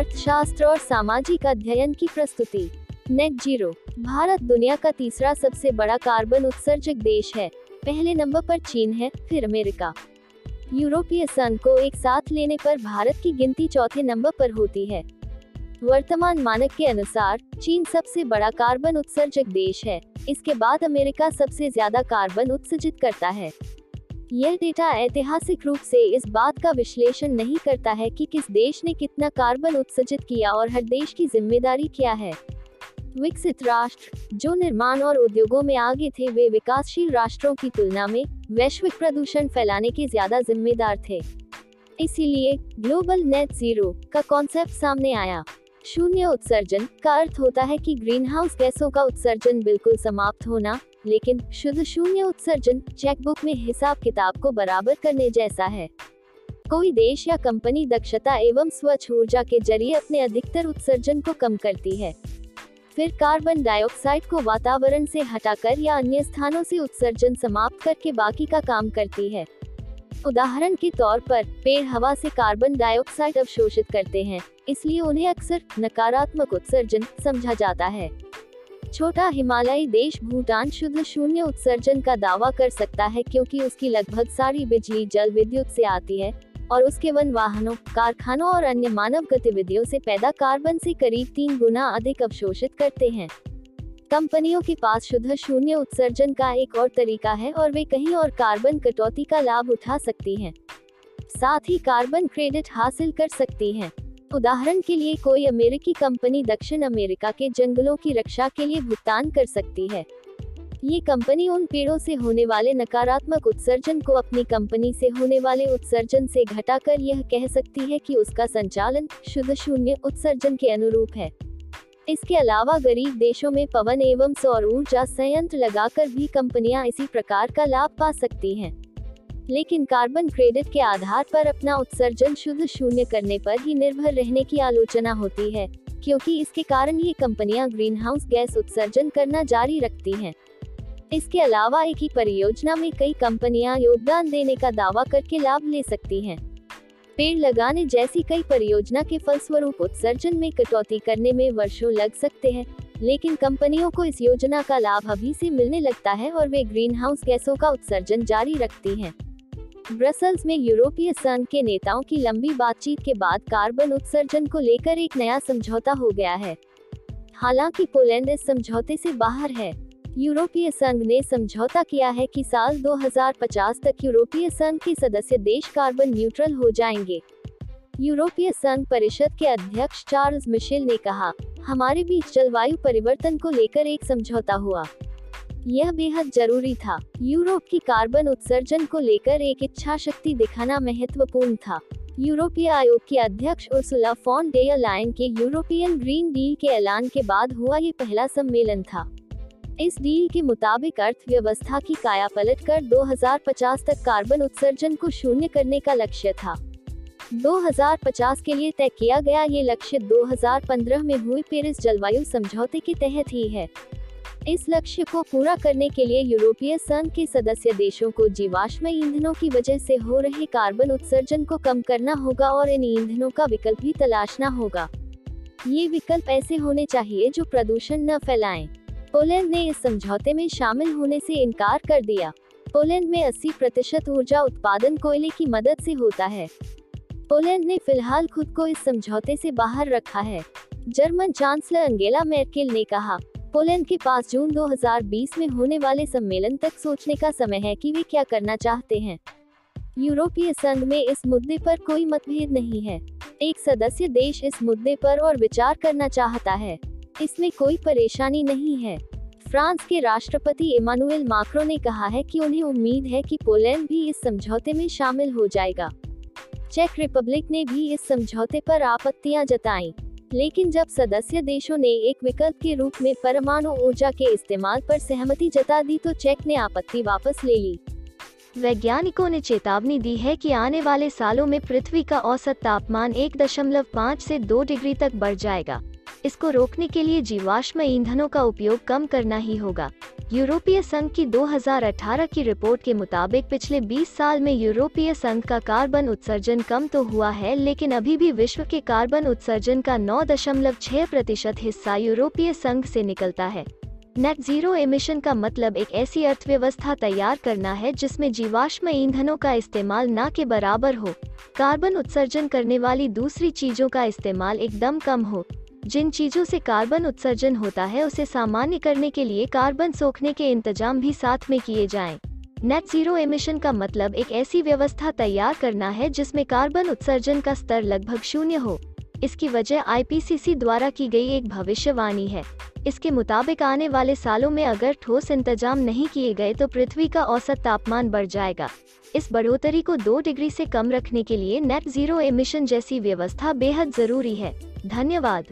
अर्थशास्त्र और सामाजिक अध्ययन की प्रस्तुति। नेट ज़ीरो, भारत दुनिया का तीसरा सबसे बड़ा कार्बन उत्सर्जक देश है। पहले नंबर पर चीन है, फिर अमेरिका। यूरोपीय संघ को एक साथ लेने पर भारत की गिनती चौथे नंबर पर होती है। वर्तमान मानक के अनुसार, चीन सबसे बड़ा कार्बन उत्सर्जक देश है। इसके बाद अमेरिका सबसे ज़्यादा कार्बन उत्सर्जित करता है। यह डेटा ऐतिहासिक रूप से इस बात का विश्लेषण नहीं करता है कि किस देश ने कितना कार्बन उत्सर्जित किया और हर देश की ज़िम्मेदारी क्या है। विकसित राष्ट्र, जो निर्माण और उद्योगों में आगे थे, वे विकासशील राष्ट्रों की तुलना में वैश्विक प्रदूषण फैलाने के ज़्यादा जिम्मेदार थे। इसीलिए ग्लोबल नेट ज़ीरो का कॉन्सेप्ट सामने आया। शून्य उत्सर्जन का अर्थ होता है कि ग्रीनहाउस गैसों का उत्सर्जन बिल्कुल समाप्त होना लेकिन शुद्ध शून्य उत्सर्जन चेकबुक में हिसाब किताब को बराबर करने जैसा है। कोई देश या कंपनी दक्षता एवं स्वच्छ ऊर्जा के ज़रिए अपने अधिकतर उत्सर्जन को कम करती है। फिर कार्बन डाइऑक्साइड को वातावरण से हटाकर या अन्य स्थानों से उत्सर्जन समाप्त करके बाकी का काम करती है। उदाहरण के तौर पर, पेड़ हवा से कार्बन डाइऑक्साइड अवशोषित करते हैं, इसलिए उन्हें अक्सर नकारात्मक उत्सर्जन समझा जाता है। छोटा हिमालयी देश भूटान शुद्ध शून्य उत्सर्जन का दावा कर सकता है क्योंकि उसकी लगभग सारी बिजली, जल विद्युत से आती है और उसके वन वाहनों, कारखानों और अन्य मानव गतिविधियों से पैदा कार्बन से करीब तीन गुना अधिक अवशोषित करते हैं कंपनियों के पास शुद्ध शून्य उत्सर्जन का एक और तरीका है और वे कहीं और कार्बन कटौती का लाभ उठा सकती हैं। साथ ही कार्बन क्रेडिट हासिल कर सकती हैं। उदाहरण के लिए कोई अमेरिकी कंपनी दक्षिण अमेरिका के जंगलों की रक्षा के लिए भुगतान कर सकती है। ये कंपनी उन पेड़ों से होने वाले नकारात्मक उत्सर्जन को अपनी कंपनी से होने वाले उत्सर्जन से घटाकर यह कह सकती है कि उसका संचालन शुद्ध शून्य उत्सर्जन के अनुरूप है। इसके अलावा गरीब देशों में पवन एवं सौर ऊर्जा संयंत्र लगाकर भी कंपनियाँ इसी प्रकार का लाभ पा सकती हैं। लेकिन कार्बन क्रेडिट के आधार पर अपना उत्सर्जन शुद्ध शून्य करने पर ही निर्भर रहने की आलोचना होती है, क्योंकि इसके कारण ये कंपनियाँ ग्रीन हाउस गैस उत्सर्जन करना जारी रखती हैं। इसके अलावा एक ही परियोजना में कई कंपनियाँ योगदान देने का दावा करके लाभ ले सकती हैं। पेड़ लगाने जैसी कई परियोजना के फलस्वरूप उत्सर्जन में कटौती करने में वर्षों लग सकते हैं, लेकिन कंपनियों को इस योजना का लाभ अभी से मिलने लगता है और वे ग्रीन हाउस गैसों का उत्सर्जन जारी रखती हैं। ब्रसल्स में यूरोपीय संघ के नेताओं की लंबी बातचीत के बाद कार्बन उत्सर्जन को लेकर एक नया समझौता हो गया है। हालाँकि पोलैंड इस समझौते से बाहर है। यूरोपीय संघ ने समझौता किया है कि साल 2050 तक यूरोपीय संघ के सदस्य देश कार्बन न्यूट्रल हो जाएँगे। यूरोपीय संघ परिषद के अध्यक्ष चार्ल्स मिशेल ने कहा, हमारे बीच जलवायु परिवर्तन को लेकर एक समझौता हुआ। यह बेहद ज़रूरी था। यूरोप की कार्बन उत्सर्जन को लेकर एक इच्छा शक्ति दिखाना महत्वपूर्ण था। यूरोपीय आयोग के अध्यक्ष उर्सुला फॉन डेयर लाइन के यूरोपियन ग्रीन डील के ऐलान के बाद हुआ ये पहला सम्मेलन था। इस डील के मुताबिक अर्थव्यवस्था की काया पलट कर 2050 तक कार्बन उत्सर्जन को शून्य करने का लक्ष्य था। 2050 के लिए तय किया गया ये लक्ष्य 2015 में हुई पेरिस जलवायु समझौते के तहत ही है। इस लक्ष्य को पूरा करने के लिए यूरोपीय संघ के सदस्य देशों को जीवाश्म ईंधनों की वजह से हो रहे कार्बन उत्सर्जन को कम करना होगा और इन ईंधनों का विकल्प भी तलाशना होगा। ये विकल्प ऐसे होने चाहिए जो प्रदूषण न फैलाएँ। पोलैंड ने इस समझौते में शामिल होने से इनकार कर दिया। पोलैंड में 80 प्रतिशत ऊर्जा उत्पादन कोयले की मदद से होता है। पोलैंड ने फ़िलहाल खुद को इस समझौते से बाहर रखा है। जर्मन चांसलर अंगेला मेर्केल ने कहा पोलैंड के पास जून 2020 में होने वाले सम्मेलन तक सोचने का समय है कि वे क्या करना चाहते हैं। यूरोपीय संघ में इस मुद्दे पर कोई मतभेद नहीं है। एक सदस्य देश इस मुद्दे पर और विचार करना चाहता है। इसमें कोई परेशानी नहीं है। फ्रांस के राष्ट्रपति इमानुएल माक्रो ने कहा है कि उन्हें उम्मीद है कि पोलैंड भी इस समझौते में शामिल हो जाएगा। चेक रिपब्लिक ने भी इस समझौते पर आपत्तियाँ जताई। लेकिन जब सदस्य देशों ने एक विकल्प के रूप में परमाणु ऊर्जा के इस्तेमाल पर सहमति जता दी तो चेक ने आपत्ति वापस ले ली। वैज्ञानिकों ने चेतावनी दी है कि आने वाले सालों में पृथ्वी का औसत तापमान एक दशमलव पाँच से दो डिग्री तक बढ़ जाएगा। इसको रोकने के लिए जीवाश्म ईंधनों का उपयोग कम करना ही होगा। यूरोपीय संघ की 2018 की रिपोर्ट के मुताबिक पिछले 20 साल में यूरोपीय संघ का कार्बन उत्सर्जन कम तो हुआ है, लेकिन अभी भी विश्व के कार्बन उत्सर्जन का 9.6 प्रतिशत हिस्सा यूरोपीय संघ से निकलता है। नेट ज़ीरो एमिशन का मतलब एक ऐसी अर्थव्यवस्था तैयार करना है जिसमें जीवाश्म ईंधनों का इस्तेमाल न के बराबर हो। कार्बन उत्सर्जन करने वाली दूसरी चीज़ों का इस्तेमाल एकदम कम हो। जिन चीज़ों से कार्बन उत्सर्जन होता है, उसे सामान्य करने के लिए कार्बन सोखने के इंतज़ाम भी साथ में किए जाएँ। नेट ज़ीरो एमिशन का मतलब एक ऐसी व्यवस्था तैयार करना है, जिसमें कार्बन उत्सर्जन का स्तर लगभग शून्य हो। इसकी वजह आईपीसीसी द्वारा की गई एक भविष्यवाणी है। इसके मुताबिक आने वाले सालों में अगर ठोस इंतज़ाम नहीं किए गए तो पृथ्वी का औसत तापमान बढ़ जाएगा। इस बढ़ोतरी को दो डिग्री से कम रखने के लिए नेट ज़ीरो एमिशन जैसी व्यवस्था बेहद ज़रूरी है। धन्यवाद।